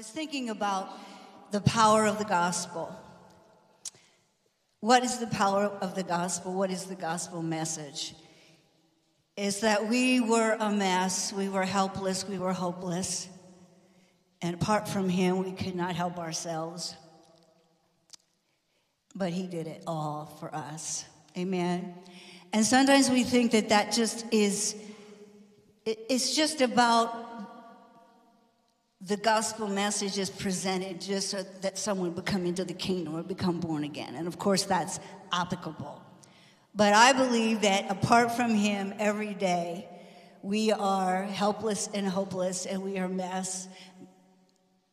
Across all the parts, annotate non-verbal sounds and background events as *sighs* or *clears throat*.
was thinking about the power of the gospel. What is the power of the gospel? What is the gospel message? Is that we were a mess, we were helpless, we were hopeless, and apart from Him, we could not help ourselves. But He did it all for us. Amen. And sometimes we think that that just is, it's just about the gospel message is presented just so that someone would come into the kingdom or become born again. And of course, that's applicable. But I believe that apart from Him every day, we are helpless and hopeless and we are mess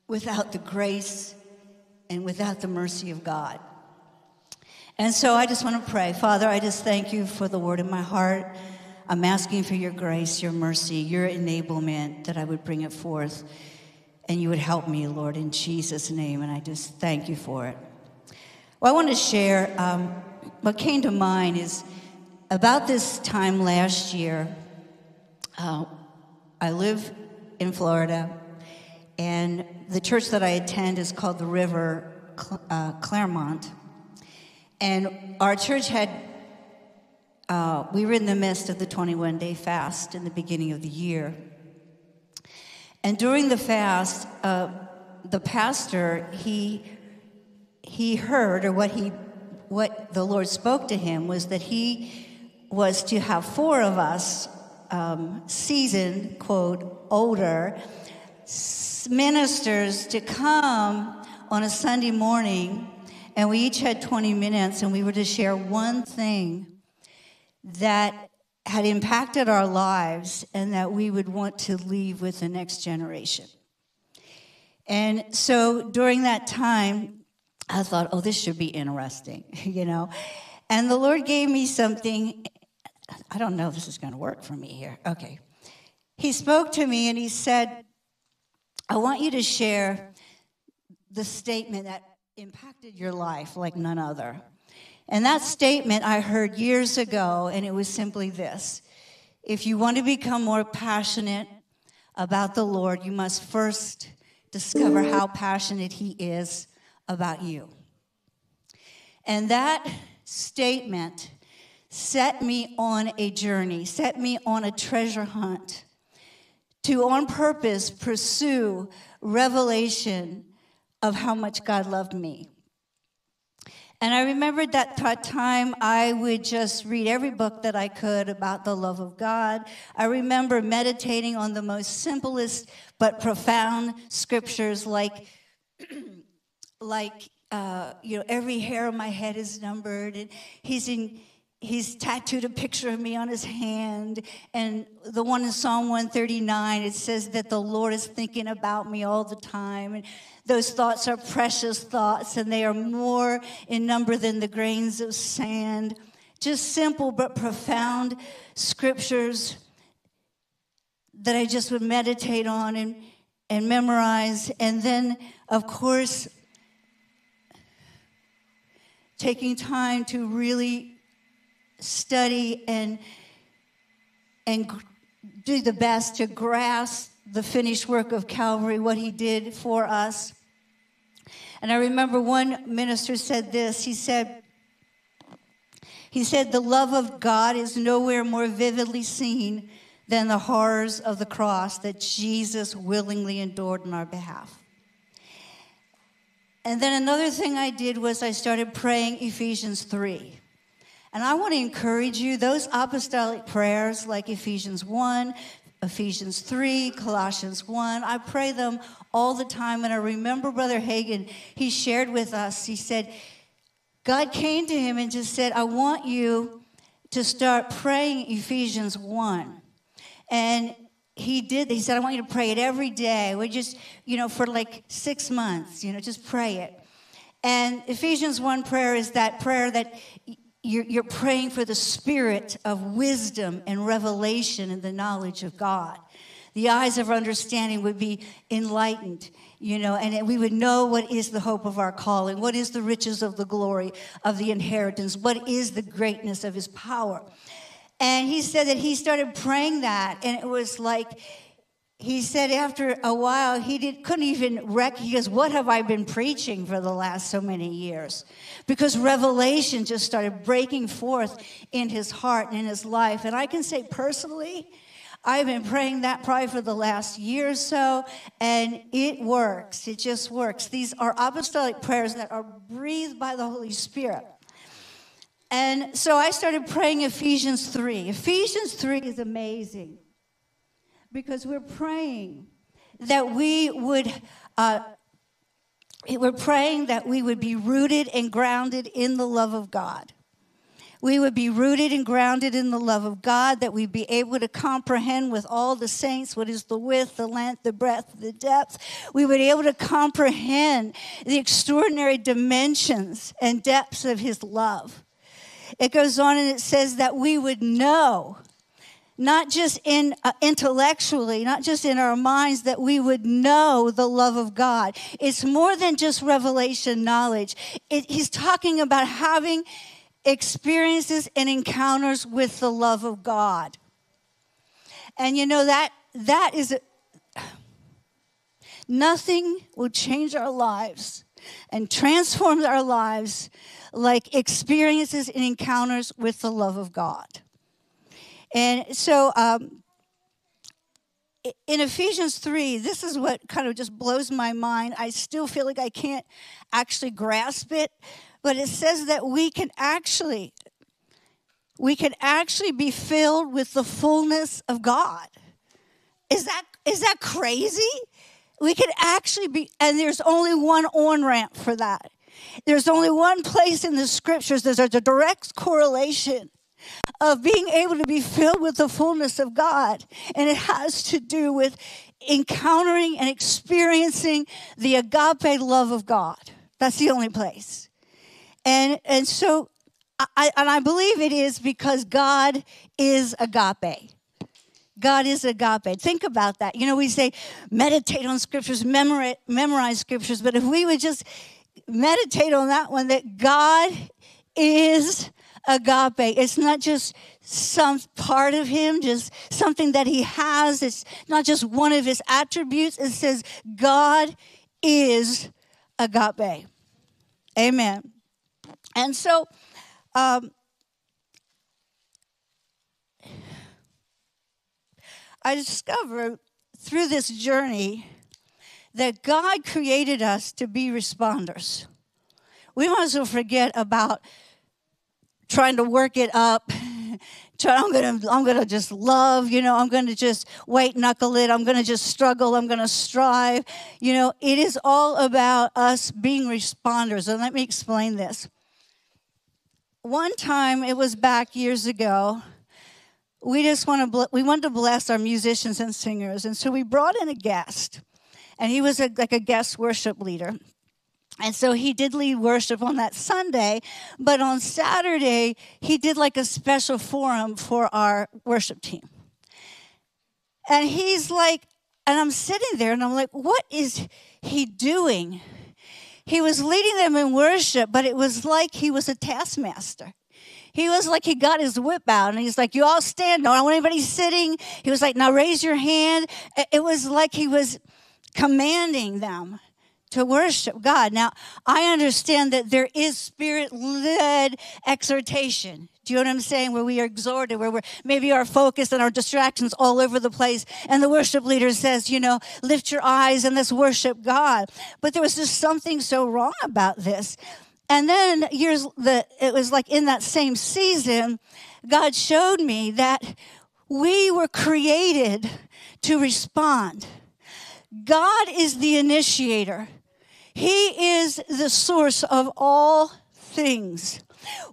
without the grace and without the mercy of God. And so I just want to pray. Father, I just thank you for the word in my heart. I'm asking for your grace, your mercy, your enablement that I would bring it forth and you would help me, Lord, in Jesus' name. And I just thank you for it. Well, I want to share um, what came to mind is about this time last year. Uh, I live in Florida, and the church that I attend is called the River uh, Clermont. And our church had, uh, we were in the midst of the 21 day fast in the beginning of the year. And during the fast, uh, the pastor, he, he heard, or what, he, what the Lord spoke to him was that he was to have four of us, um, seasoned, quote, older, ministers to come on a Sunday morning, and we each had 20 minutes, and we were to share one thing that had impacted our lives and that we would want to leave with the next generation. And so during that time, I thought, oh, this should be interesting, *laughs* you know. And the Lord gave me something. I don't know if this is going to work for me here. Okay. He spoke to me and he said, I want you to share the statement that impacted your life like none other. And that statement I heard years ago, and it was simply this If you want to become more passionate about the Lord, you must first discover how passionate He is about you. And that statement set me on a journey, set me on a treasure hunt to, on purpose, pursue revelation of how much God loved me. And I remember that time I would just read every book that I could about the love of God. I remember meditating on the most simplest but profound scriptures like, *clears throat* like uh, you know, every hair on my head is numbered, and he's in he's tattooed a picture of me on his hand and the one in psalm 139 it says that the lord is thinking about me all the time and those thoughts are precious thoughts and they are more in number than the grains of sand. Just simple but profound scriptures that I just would meditate on and, and memorize. And then, of course, taking time to really study and, and do the best to grasp the finished work of Calvary, what he did for us. And I remember one minister said this. He said, he said, the love of God is nowhere more vividly seen than the horrors of the cross that Jesus willingly endured on our behalf. And then another thing I did was I started praying Ephesians 3. And I want to encourage you, those apostolic prayers like Ephesians 1, Ephesians 3, Colossians 1. I pray them all the time. And I remember Brother Hagin, he shared with us, he said, God came to him and just said, I want you to start praying Ephesians 1. And he did, he said, I want you to pray it every day. We just, you know, for like six months, you know, just pray it. And Ephesians 1 prayer is that prayer that you're, you're praying for the spirit of wisdom and revelation and the knowledge of God. The eyes of our understanding would be enlightened, you know, and we would know what is the hope of our calling, what is the riches of the glory of the inheritance, what is the greatness of his power. And he said that he started praying that, and it was like he said after a while he did, couldn't even rec he goes what have i been preaching for the last so many years? Because revelation just started breaking forth in his heart and in his life. And i can say personally i've been praying that probably for the last year or so and it works. It just works. These are apostolic prayers that are breathed by the holy spirit. And so i started praying ephesians 3 ephesians 3 is amazing because we're praying that we would. Uh, we're praying that we would be rooted and grounded in the love of God. We would be rooted and grounded in the love of God, that we'd be able to comprehend with all the saints what is the width, the length, the breadth, the depth. We would be able to comprehend the extraordinary dimensions and depths of His love. It goes on and it says that we would know not just in uh, intellectually, not just in our minds, that we would know the love of God. It's more than just revelation knowledge. It, he's talking about having experiences and encounters with the love of God. And you know that that is a, nothing will change our lives and transform our lives like experiences and encounters with the love of God. And so um, in Ephesians 3, this is what kind of just blows my mind. I still feel like I can't actually grasp it, but it says that we can actually we can actually be filled with the fullness of God. Is that is that crazy? We can actually be and there's only one on ramp for that. There's only one place in the scriptures there's a direct correlation of being able to be filled with the fullness of God. And it has to do with encountering and experiencing the agape love of God. That's the only place. And, and so, I, and I believe it is because God is agape. God is agape. Think about that. You know, we say meditate on scriptures, memorize, memorize scriptures, but if we would just meditate on that one, that God is agape. It's not just some part of him, just something that he has. It's not just one of his attributes. It says God is agape. Amen. And so, um, I discovered through this journey that God created us to be responders. We well forget about trying to work it up. *laughs* I'm gonna, I'm gonna just love, you know, I'm gonna just white knuckle it, I'm gonna just struggle, I'm gonna strive. You know, it is all about us being responders. And let me explain this. One time, it was back years ago, we just want to, we wanted to bless our musicians and singers. And so we brought in a guest, and he was a, like a guest worship leader. And so he did lead worship on that Sunday, but on Saturday, he did like a special forum for our worship team. And he's like, and I'm sitting there and I'm like, what is he doing? He was leading them in worship, but it was like he was a taskmaster. He was like he got his whip out and he's like, You all stand. No, I don't want anybody sitting. He was like, Now raise your hand. It was like he was commanding them to worship God. Now, I understand that there is spirit led exhortation. Do you know what I'm saying? Where we are exhorted, where we're maybe our focus and our distractions all over the place. And the worship leader says, you know, lift your eyes and let's worship God. But there was just something so wrong about this. And then years the it was like in that same season, God showed me that we were created to respond. God is the initiator. He is the source of all things.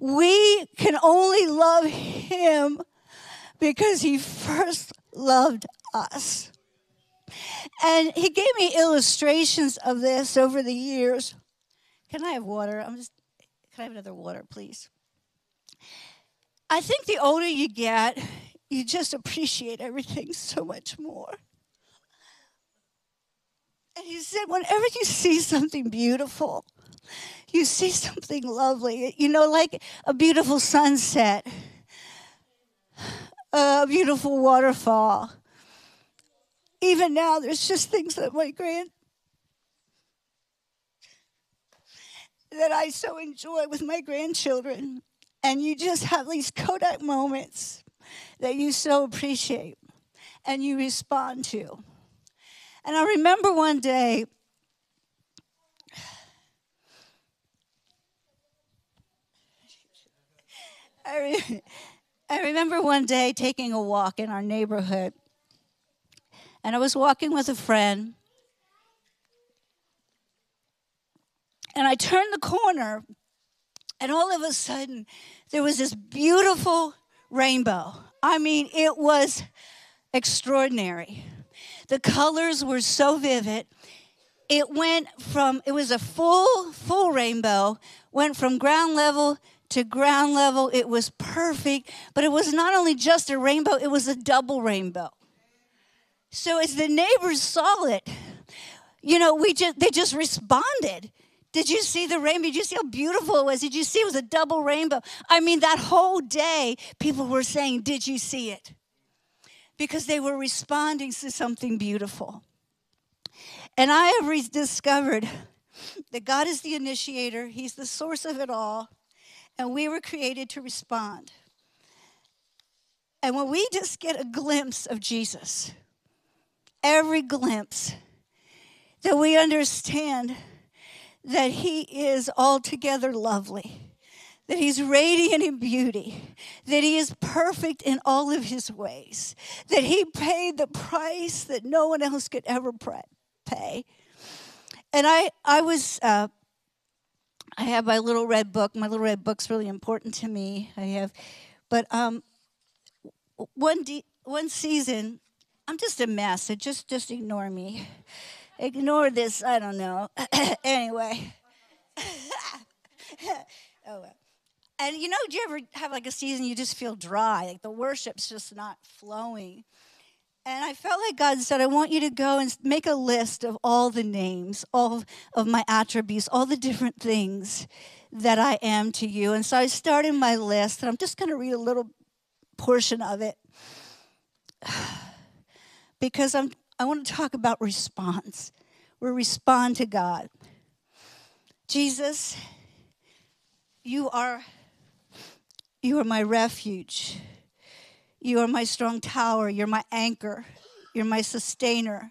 We can only love Him because He first loved us. And He gave me illustrations of this over the years. Can I have water? I'm just, can I have another water, please? I think the older you get, you just appreciate everything *laughs* so much more. And he said, whenever you see something beautiful, you see something lovely, you know, like a beautiful sunset, a beautiful waterfall. even now, there's just things that my grand that I so enjoy with my grandchildren. And you just have these Kodak moments that you so appreciate and you respond to. And I remember one day, I, re- I remember one day taking a walk in our neighborhood. And I was walking with a friend. And I turned the corner, and all of a sudden, there was this beautiful rainbow. I mean, it was extraordinary. The colors were so vivid. It went from, it was a full, full rainbow, went from ground level to ground level. It was perfect, but it was not only just a rainbow, it was a double rainbow. So as the neighbors saw it, you know, we just they just responded. Did you see the rainbow? Did you see how beautiful it was? Did you see it was a double rainbow? I mean, that whole day, people were saying, Did you see it? Because they were responding to something beautiful. And I have rediscovered that God is the initiator, He's the source of it all and we were created to respond. And when we just get a glimpse of Jesus, every glimpse, that we understand that He is altogether lovely, that He's radiant in beauty, that He is perfect in all of His ways, that He paid the price that no one else could ever pay. And I, I was uh, I have my little red book. My little red book's really important to me. I have, but um, one de- one season, I'm just a mess. So just just ignore me. Ignore this. I don't know. *clears throat* anyway. *laughs* oh well. And you know, do you ever have like a season you just feel dry, like the worship's just not flowing? And I felt like God said, I want you to go and make a list of all the names, all of my attributes, all the different things that I am to you. And so I started my list, and I'm just going to read a little portion of it *sighs* because I'm, I want to talk about response. We respond to God. Jesus, you are, you are my refuge. You are my strong tower. You're my anchor. You're my sustainer.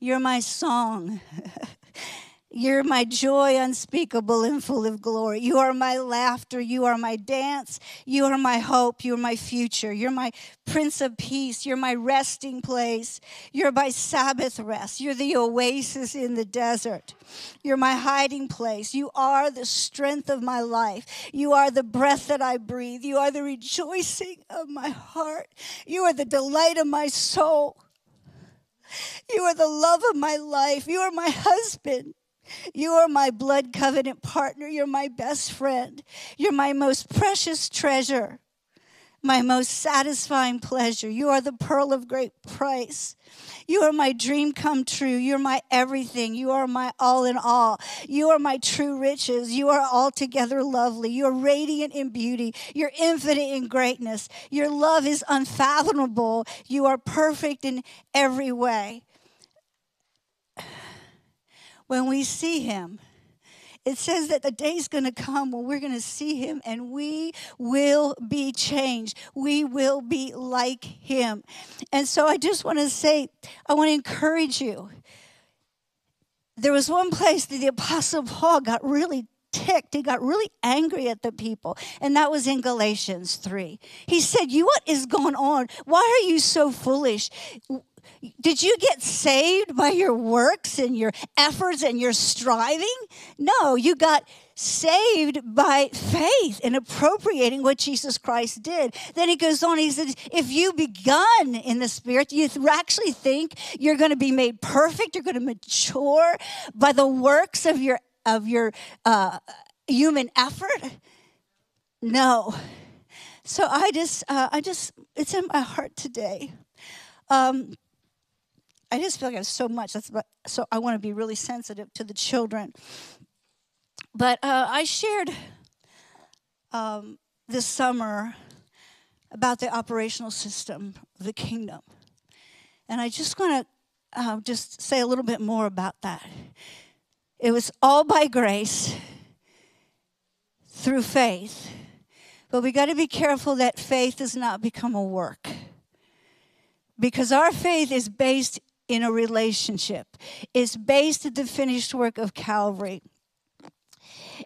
You're my song. *laughs* You're my joy unspeakable and full of glory. You are my laughter. You are my dance. You are my hope. You're my future. You're my Prince of Peace. You're my resting place. You're my Sabbath rest. You're the oasis in the desert. You're my hiding place. You are the strength of my life. You are the breath that I breathe. You are the rejoicing of my heart. You are the delight of my soul. You are the love of my life. You are my husband. You are my blood covenant partner. You're my best friend. You're my most precious treasure, my most satisfying pleasure. You are the pearl of great price. You are my dream come true. You're my everything. You are my all in all. You are my true riches. You are altogether lovely. You're radiant in beauty. You're infinite in greatness. Your love is unfathomable. You are perfect in every way when we see him. It says that the day's going to come when we're going to see him and we will be changed. We will be like him. And so I just want to say, I want to encourage you. There was one place that the Apostle Paul got really ticked. He got really angry at the people. And that was in Galatians 3. He said, You, what is going on? Why are you so foolish? Did you get saved by your works and your efforts and your striving? No, you got saved by faith and appropriating what Jesus Christ did. Then he goes on, he says, if you begun in the Spirit, you actually think you're going to be made perfect, you're going to mature by the works of your of your uh, human effort? No. So I just, uh, I just, it's in my heart today. Um, I just feel like I have so much. That's what, so I want to be really sensitive to the children. But uh, I shared um, this summer about the operational system of the kingdom. And I just want to uh, just say a little bit more about that. It was all by grace through faith. But we got to be careful that faith does not become a work. Because our faith is based in a relationship, it's based in the finished work of Calvary.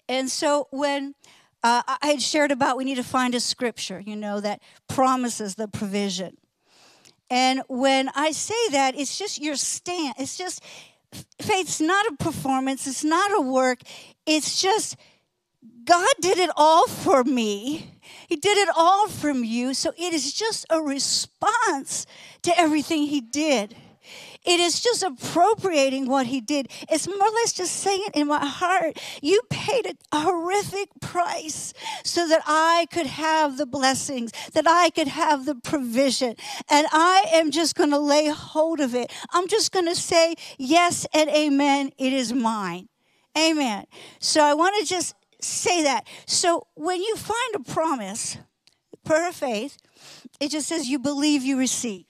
And so when uh, I had shared about we need to find a scripture, you know, that promises the provision. And when I say that, it's just your stand. It's just faith's not a performance, it's not a work. It's just God did it all for me. He did it all from you. So it is just a response to everything He did. It is just appropriating what he did. It's more or less just saying it in my heart, you paid a horrific price so that I could have the blessings, that I could have the provision. And I am just going to lay hold of it. I'm just going to say, yes and amen, it is mine. Amen. So I want to just say that. So when you find a promise, prayer of faith, it just says you believe you receive.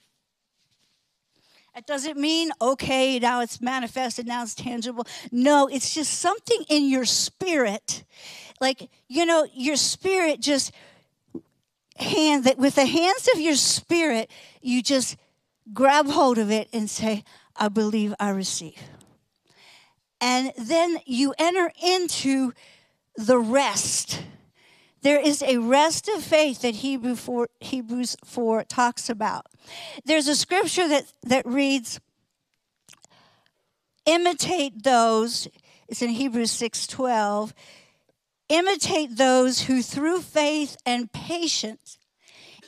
It doesn't mean, okay, now it's manifested, now it's tangible. No, it's just something in your spirit. Like, you know, your spirit just hand that with the hands of your spirit, you just grab hold of it and say, I believe I receive. And then you enter into the rest. There is a rest of faith that Hebrew 4, Hebrews 4 talks about. There's a scripture that, that reads, imitate those, it's in Hebrews 6:12, imitate those who through faith and patience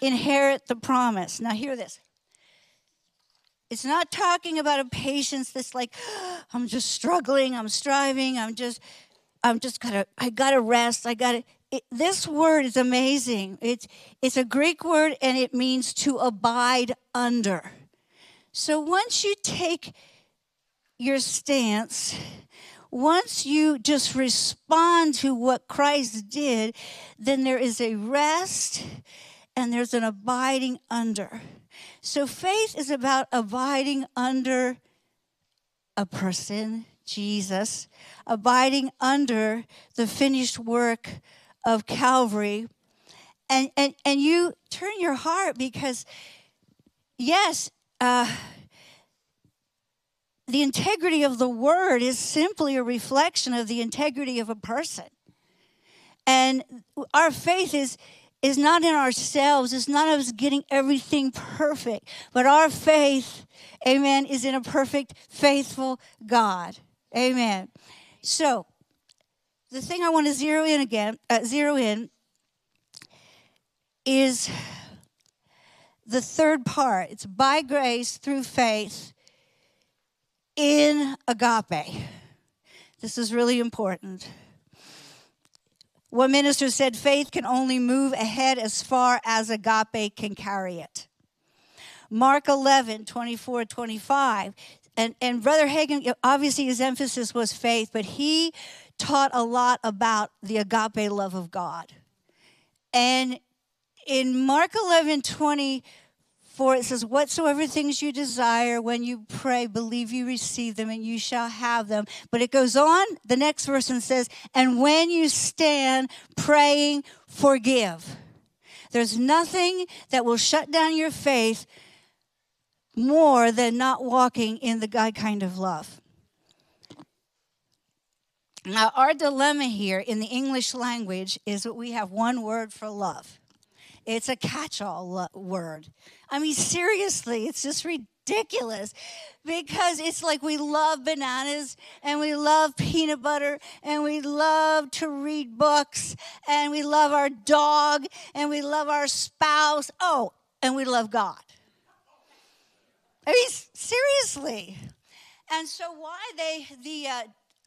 inherit the promise. Now hear this. It's not talking about a patience that's like, I'm just struggling, I'm striving, I'm just, I'm just gotta, I gotta rest, I gotta. It, this word is amazing. It's, it's a Greek word and it means to abide under. So once you take your stance, once you just respond to what Christ did, then there is a rest and there's an abiding under. So faith is about abiding under a person, Jesus, abiding under the finished work of Calvary. And, and, and you turn your heart because, yes, uh, the integrity of the word is simply a reflection of the integrity of a person. And our faith is, is not in ourselves, it's not us getting everything perfect, but our faith, amen, is in a perfect, faithful God. Amen. So, the thing I want to zero in again, uh, zero in, is the third part. It's by grace through faith in agape. This is really important. One minister said faith can only move ahead as far as agape can carry it. Mark 11, 24, 25. And, and Brother Hagin, obviously his emphasis was faith, but he taught a lot about the agape love of God. And in Mark 11 24, it says, Whatsoever things you desire when you pray, believe you receive them and you shall have them. But it goes on, the next verse, and says, And when you stand praying, forgive. There's nothing that will shut down your faith more than not walking in the God kind of love. Now, our dilemma here in the English language is that we have one word for love. It's a catch all lo- word. I mean, seriously, it's just ridiculous because it's like we love bananas and we love peanut butter and we love to read books and we love our dog and we love our spouse. Oh, and we love God. I mean, seriously. And so, why they, the, uh,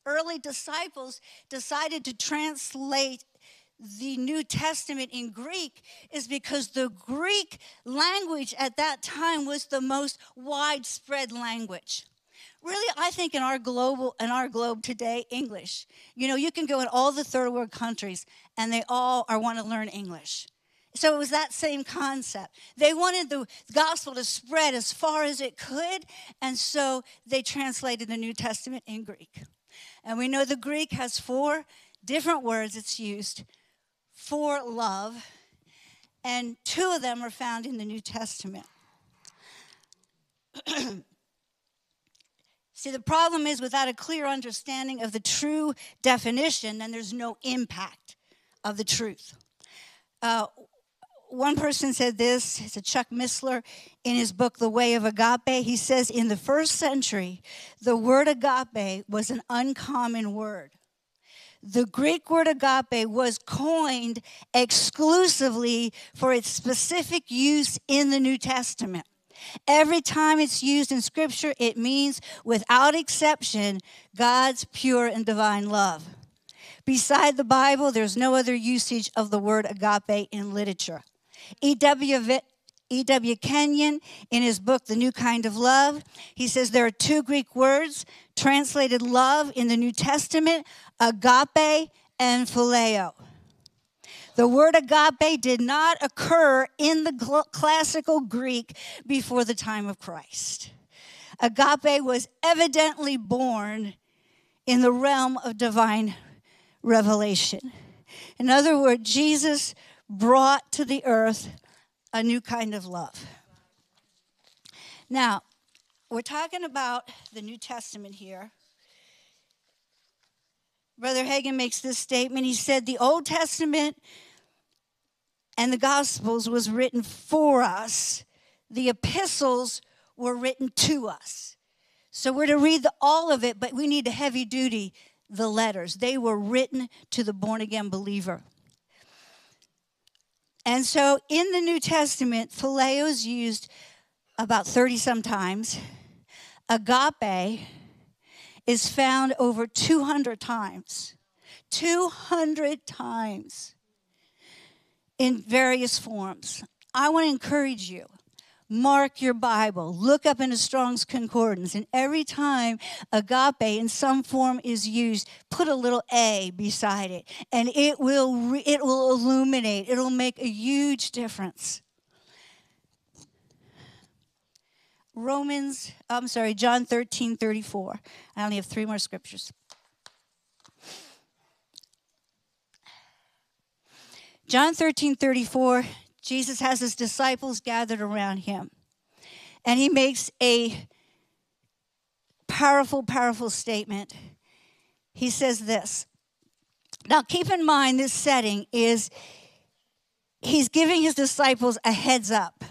early disciples decided to translate the New Testament in Greek is because the Greek language at that time was the most widespread language. Really, I think in our global in our globe today, English. You know, you can go in all the third world countries and they all are want to learn English. so it was that same concept. They wanted the gospel to spread as far as it could, and so they translated the New Testament in Greek. And we know the Greek has four different words it's used for love, and two of them are found in the New Testament. *clears throat* See, the problem is without a clear understanding of the true definition, then there's no impact of the truth. Uh, one person said this, it's a Chuck Missler in his book, The Way of Agape. He says, in the first century, the word agape was an uncommon word. The Greek word agape was coined exclusively for its specific use in the New Testament. Every time it's used in Scripture, it means, without exception, God's pure and divine love. Beside the Bible, there's no other usage of the word agape in literature. E.W. Kenyon, in his book, The New Kind of Love, he says there are two Greek words translated love in the New Testament agape and phileo. The word agape did not occur in the classical Greek before the time of Christ. Agape was evidently born in the realm of divine revelation. In other words, Jesus brought to the earth a new kind of love. Now, we're talking about the New Testament here. Brother Hagin makes this statement. He said, The Old Testament and the Gospels was written for us, the epistles were written to us. So we're to read the, all of it, but we need a heavy duty the letters. They were written to the born again believer. And so in the New Testament, phileo is used about 30 some times. Agape is found over 200 times. 200 times in various forms. I want to encourage you mark your Bible, look up in a Strong's Concordance, and every time agape in some form is used, put a little A beside it, and it will re- it will illuminate. It'll make a huge difference. Romans, I'm sorry, John 13, 34. I only have three more scriptures. John 13, 34, Jesus has his disciples gathered around him. And he makes a powerful, powerful statement. He says this. Now, keep in mind, this setting is he's giving his disciples a heads up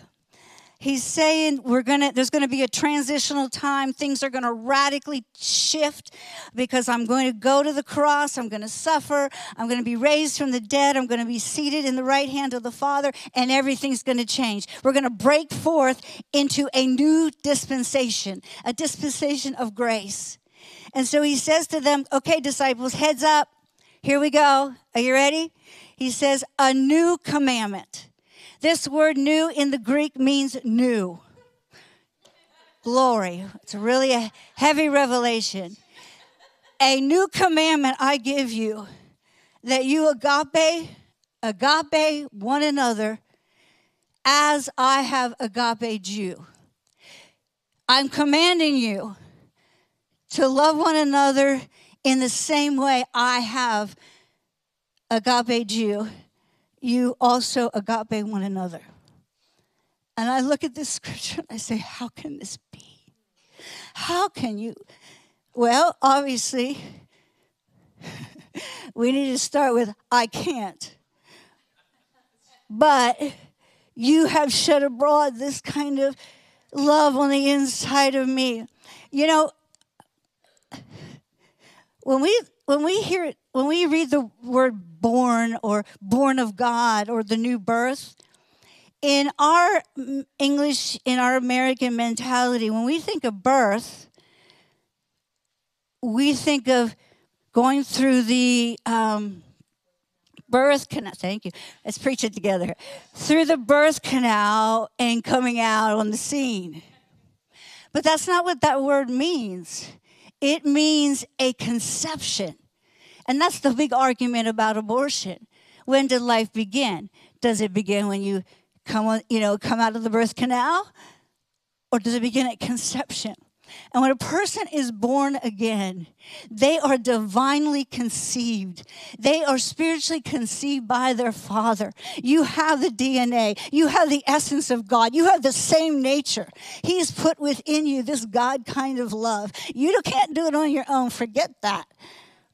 he's saying we're gonna there's gonna be a transitional time. Things are gonna radically shift because i'm going to go to the cross. I'm gonna suffer. I'm gonna be raised from the dead. I'm gonna be seated in the right hand of the father and everything's gonna change. We're gonna break forth into a new dispensation a dispensation of grace. And so he says to them okay disciples heads up. Here we go. Are you ready? He says a new commandment this word new in the Greek means new. Glory. It's really a heavy revelation. A new commandment I give you that you agape, agape one another as I have agape you. I'm commanding you to love one another in the same way I have agape you you also agape one another. And I look at this scripture and I say, How can this be? How can you? Well, obviously, *laughs* we need to start with, I can't. But you have shed abroad this kind of love on the inside of me. You know, when we when we hear when we read the word born or born of God or the new birth, in our English, in our American mentality, when we think of birth, we think of going through the um, birth canal. Thank you. Let's preach it together. Through the birth canal and coming out on the scene. But that's not what that word means. It means a conception. And that's the big argument about abortion. when did life begin? Does it begin when you come on, you know, come out of the birth canal? Or does it begin at conception? And when a person is born again, they are divinely conceived. They are spiritually conceived by their Father. You have the DNA, you have the essence of God, you have the same nature. He's put within you this God kind of love. You can't do it on your own, forget that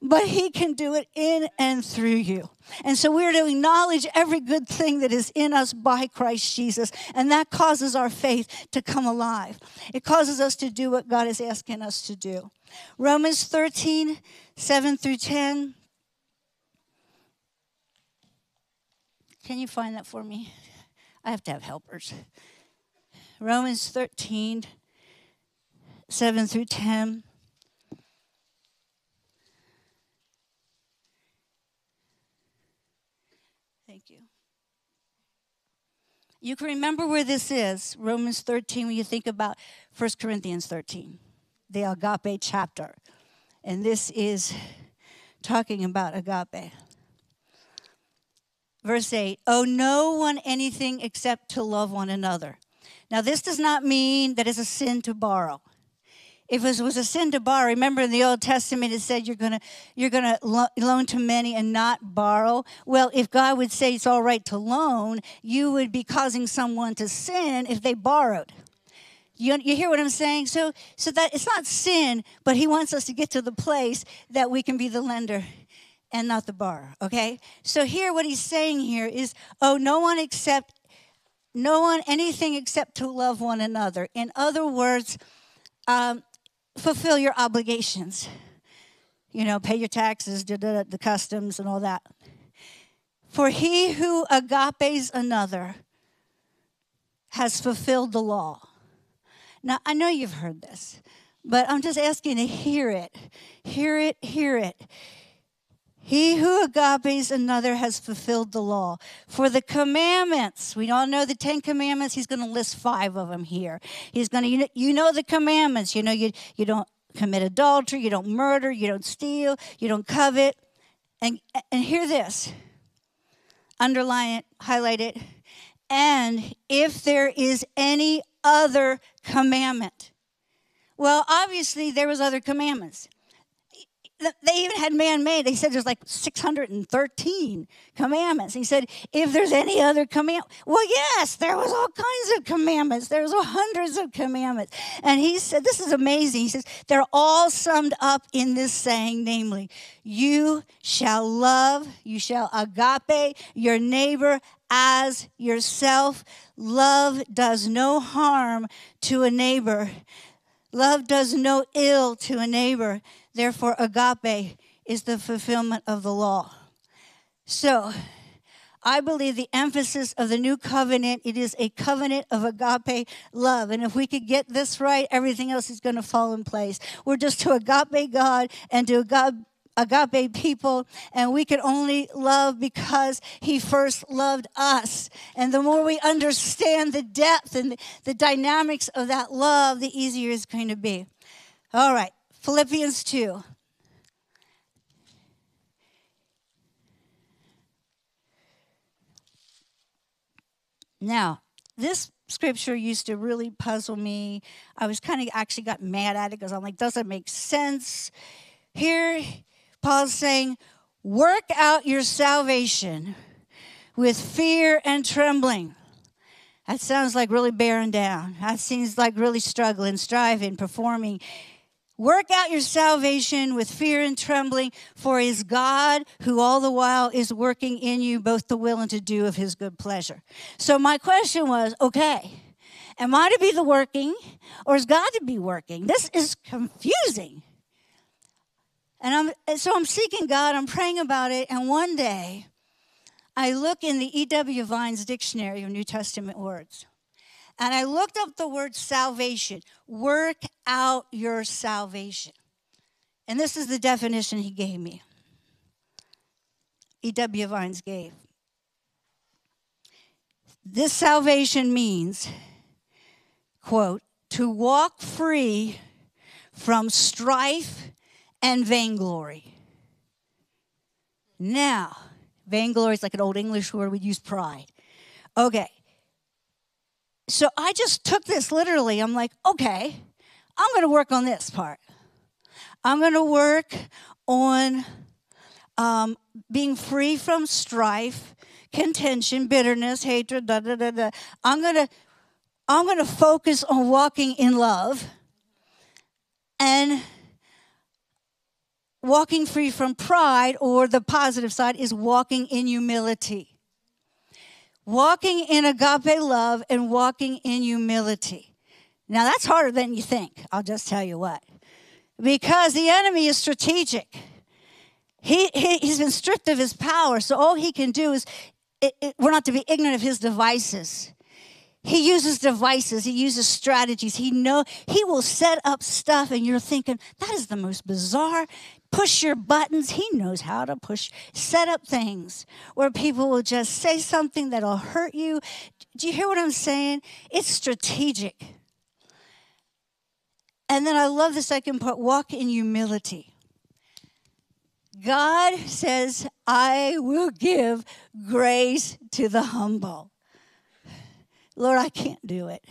but He can do it in and through you. And so we're to acknowledge every good thing that is in us by Christ Jesus. And that causes our faith to come alive. It causes us to do what God is asking us to do. Romans 13, 7 through 10. Can you find that for me? I have to have helpers. Romans 13, 7 through 10. You can remember where this is, Romans 13, when you think about 1 Corinthians 13, the agape chapter. And this is talking about agape. Verse 8, owe no one anything except to love one another. Now, this does not mean that it's a sin to borrow if it was a sin to borrow, remember in the Old Testament it said you're gonna you're gonna lo- loan to many and not borrow. Well, if God would say it's all right to loan, you would be causing someone to sin if they borrowed. You, you hear what I'm saying? So so that it's not sin, but He wants us to get to the place that we can be the lender and not the borrower. Okay. So here, what He's saying here is, oh, no one except no one anything except to love one another. In other words. Um, fulfill your obligations. You know, pay your taxes, the customs, and all that. For he who agapes another has fulfilled the law. Now, I know you've heard this, but I'm just asking to hear it. Hear it, hear it. He who agapes another has fulfilled the law. For the commandments, we all know the Ten Commandments. He's going to list five of them here. He's going to, you know, you know the commandments. You know, you, you don't commit adultery, you don't murder, you don't steal, you don't covet. And, and hear this underline it, highlight it. And if there is any other commandment, well, obviously there was other commandments they even had man made. They said there's like 613 commandments. He said, if there's any other command, well, yes, there was all kinds of commandments. There was hundreds of commandments. And he said, this is amazing. He says, they're all summed up in this saying, namely, you shall love, you shall agape your neighbor as yourself. Love does no harm to a neighbor. Love does no ill to a neighbor. Therefore, agape is the fulfillment of the law. So, I believe the emphasis of the new covenant, it is a covenant of agape love. And if we could get this right, everything else is going to fall in place. We're just to agape God and to God agape people, and we can only love because He first loved us. And the more we understand the depth and the dynamics of that love, the easier it's going to be. All right, Philippians 2. Now, this scripture used to really puzzle me. I was kind of actually got mad at it because I'm like, doesn't make sense. Here, Paul's saying, work out your salvation with fear and trembling. That sounds like really bearing down. That seems like really struggling, striving, performing Work out your salvation with fear and trembling, for it is God who all the while is working in you both the will and to do of his good pleasure. So my question was, okay, am I to be the working or is God to be working? This is confusing. And I'm so I'm seeking God, I'm praying about it, and one day I look in the E.W. Vines dictionary of New Testament words. And I looked up the word salvation. Work out your salvation. And this is the definition he gave me. E.W. Vines gave. This salvation means, quote, to walk free from strife and vainglory. Now, Vainglory is like an old English word. We'd use pride. Okay. So I just took this literally. I'm like, okay, I'm going to work on this part. I'm going to work on um, being free from strife, contention, bitterness, hatred, da da da da. I'm going to I'm going to focus on walking in love and walking free from pride, or the positive side is walking in humility. Walking in agape love and walking in humility. Now, that's harder than you think. I'll just tell you what. Because the enemy is strategic. He, he, has been stripped of his power, so all he can do is, it, it, we're not to be ignorant of his devices. He uses devices, he uses strategies. He know he will set up stuff and you're thinking, that is the most bizarre. Push your buttons. He knows how to push, set up things where people will just say something that'll hurt you. Do you hear what I'm saying? It's strategic. And then I love the second part walk in humility. God says, I will give grace to the humble. Lord, I can't do it.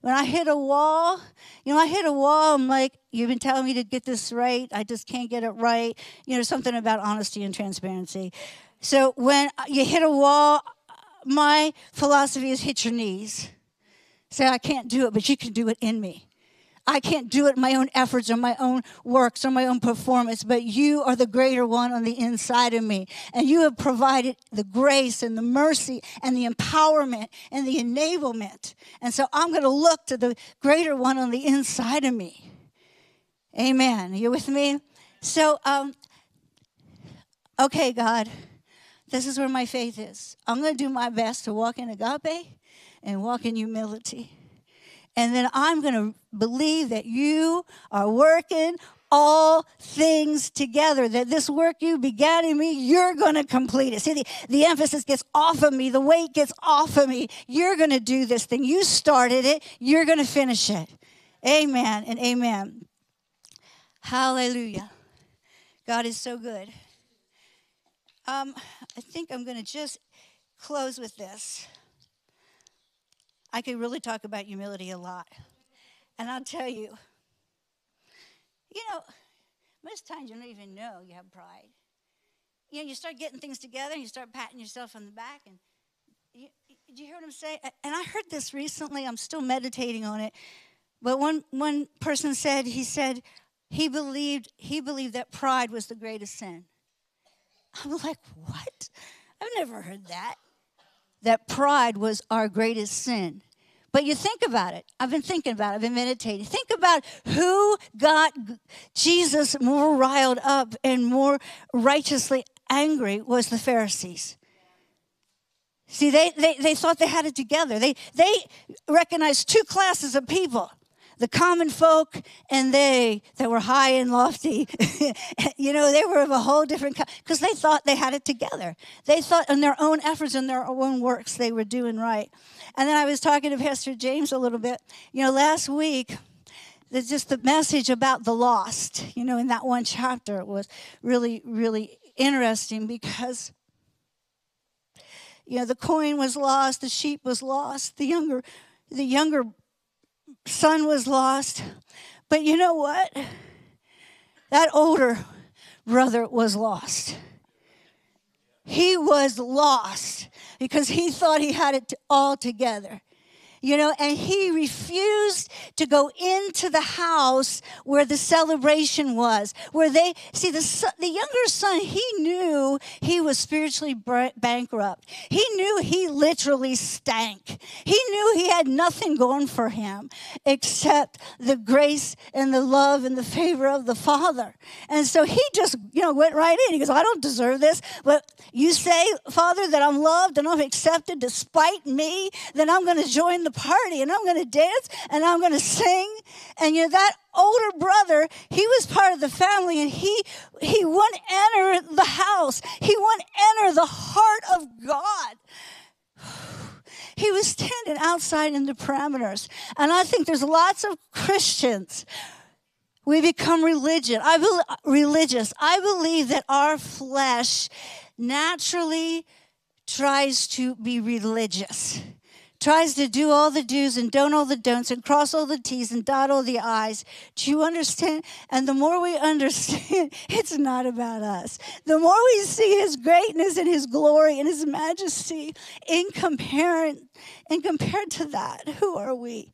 When I hit a wall, you know, I hit a wall, I'm like, you've been telling me to get this right. I just can't get it right. You know, something about honesty and transparency. So when uh, you hit a wall, my philosophy is hit your knees. Say, I can't do it, but you can do it in me. I can't do it my own efforts or my own works or my own performance, but you are the greater one on the inside of me. And you have provided the grace and the mercy and the empowerment and the enablement. And so I'm going to look to the greater one on the inside of me. Amen. Are you with me? So, um, okay, God, this is where my faith is. I'm going to do my best to walk in agape and walk in humility. And then I'm going to believe that you are working all things together. That this work you began in me, you're going to complete it. See, the, the emphasis gets off of me, the weight gets off of me. You're going to do this thing. You started it, you're going to finish it. Amen and amen. Hallelujah. God is so good. Um, I think I'm going to just close with this. I could really talk about humility a lot. And I'll tell you, you know, most times you don't even know you have pride. You know, you start getting things together and you start patting yourself on the back. And you, do you hear what I'm saying? And I heard this recently. I'm still meditating on it. But one, one person said, he said, he believed, he believed that pride was the greatest sin. I'm like, what? I've never heard that that pride was our greatest sin. But you think about it. I've been thinking about it. I've been meditating. Think about who got Jesus more riled up and more righteously angry was the Pharisees. See, they, they, they thought they had it together. They, they recognized two classes of people the common folk and they that were high and lofty. *laughs* you know, they were of a whole different kind because they thought they had it together. They thought in their own efforts and their own works they were doing right. And then I was talking to Pastor James a little bit. You know, last week, just the message about the lost, you know, in that one chapter was really, really interesting because you know the coin was lost the sheep was lost the younger the younger son was lost. But you know what? That older brother was lost. He was lost because he thought he had it all together you know, and he refused to go into the house where the celebration was, where they see the the younger son. He knew he was spiritually bankrupt. He knew he literally stank. He knew he had nothing going for him except the grace and the love and the favor of the Father. And so he just, you know, went right in. He goes, "I don't deserve this, but you say, Father, that I'm loved and I'm accepted despite me. Then I'm going to join the party and I'm going to dance and I'm going to sing. And you know, that older brother, he was part of the family and he, he wouldn't enter the house. He wouldn't enter the heart of God. *sighs* He was standing outside in the parameters. And I think there's lots of Christians we become religion. I be, religious. I believe that our flesh naturally tries to be religious tries to do all the do's and don't all the don'ts and cross all the T's and dot all the I's. Do you understand? And the more we understand, *laughs* it's not about us. The more we see his greatness and his glory and his majesty in compared, compared to that, who are we?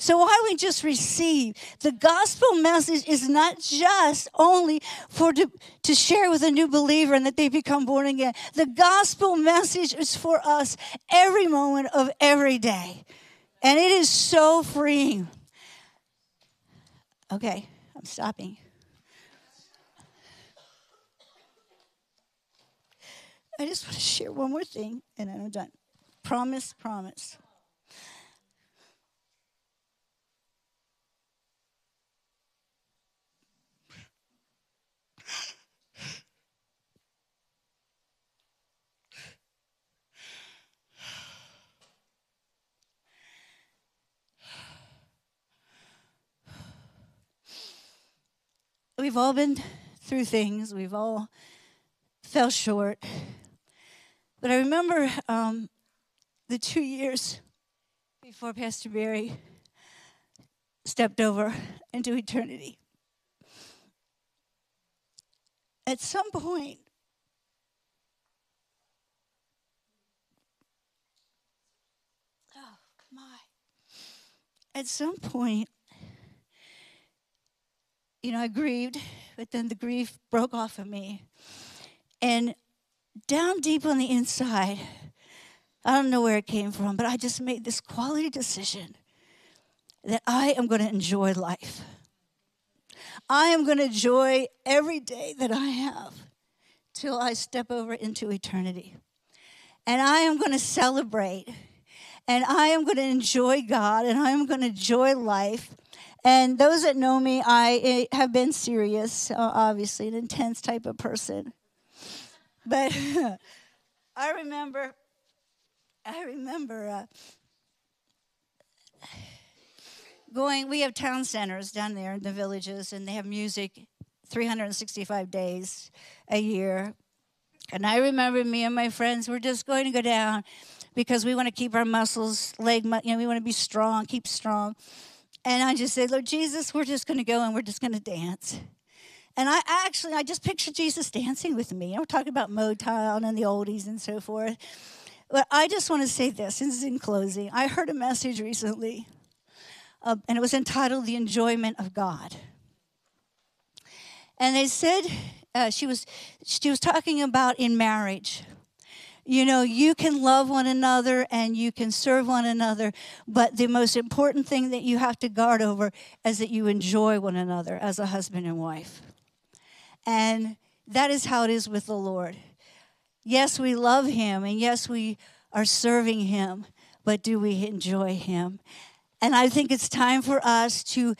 So why we just receive? The gospel message is not just only for to, to share with a new believer and that they become born again. The gospel message is for us every moment of every day. And it is so freeing. Okay, I'm stopping. I just want to share one more thing and then I'm done. Promise, promise. We've all been through things, we've all fell short. But I remember um, the two years before Pastor Barry stepped over into eternity. At some point, oh my, at some point, you know, I grieved, but then the grief broke off of me. And down deep on the inside, I don't know where it came from, but I just made this quality decision that I am going to enjoy life. I am going to enjoy every day that I have till I step over into eternity. And I am going to celebrate and I am going to enjoy God and I am going to enjoy life and those that know me, I eh, have been serious, uh, obviously, an intense type of person. But *laughs* I remember, I remember uh, going, we have town centers down there in the villages, and they have music 365 days a year. And I remember me and my friends were just going to go down because we want to keep our muscles, leg, you know, we want to be strong, keep strong. And I just said, Lord Jesus, we're just going to go and we're just going to dance. And I actually, I just pictured Jesus dancing with me. I'm talking about Motown and the oldies and so forth. But I just want to say this, this is in closing. I heard a message recently, uh, and it was entitled The Enjoyment of God. And they said, uh, she, was, she was talking about in marriage you know, you can love one another and you can serve one another, but the most important thing that you have to guard over is that you enjoy one another as a husband and wife. And that is how it is with the Lord. Yes, we love Him, and yes, we are serving Him, but do we enjoy Him? And I think it's time for us to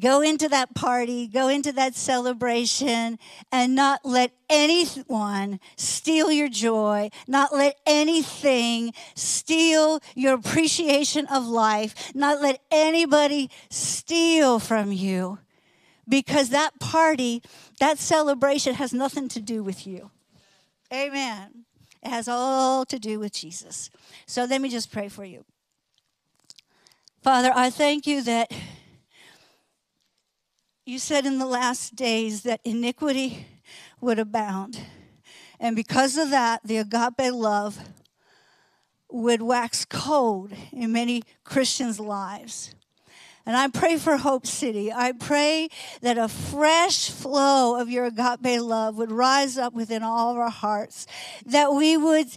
go into that party, go into that celebration, and not let anyone steal your joy, not let anything steal your appreciation of life, not let anybody steal from you. Because that party, that celebration has nothing to do with you. Amen. It has all to do with Jesus. So let me just pray for you. Father, I thank you that you said in the last days that iniquity would abound. And because of that, the agape love would wax cold in many Christians' lives. And I pray for Hope City. I pray that a fresh flow of your agape love would rise up within all of our hearts, that we would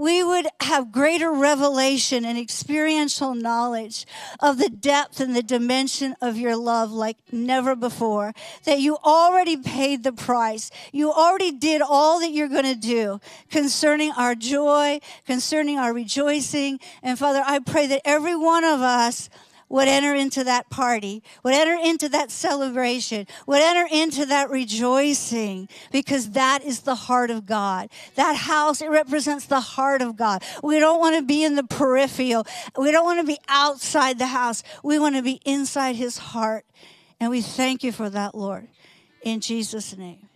we would have greater revelation and experiential knowledge of the depth and the dimension of your love like never before. That you already paid the price. You already did all that you're going to do concerning our joy, concerning our rejoicing. And Father, I pray that every one of us would enter into that party, would enter into that celebration, would enter into that rejoicing, because that is the heart of God. That house, it represents the heart of God. We don't want to be in the peripheral. We don't want to be outside the house. We want to be inside his heart. And we thank you for that, Lord. In Jesus' name.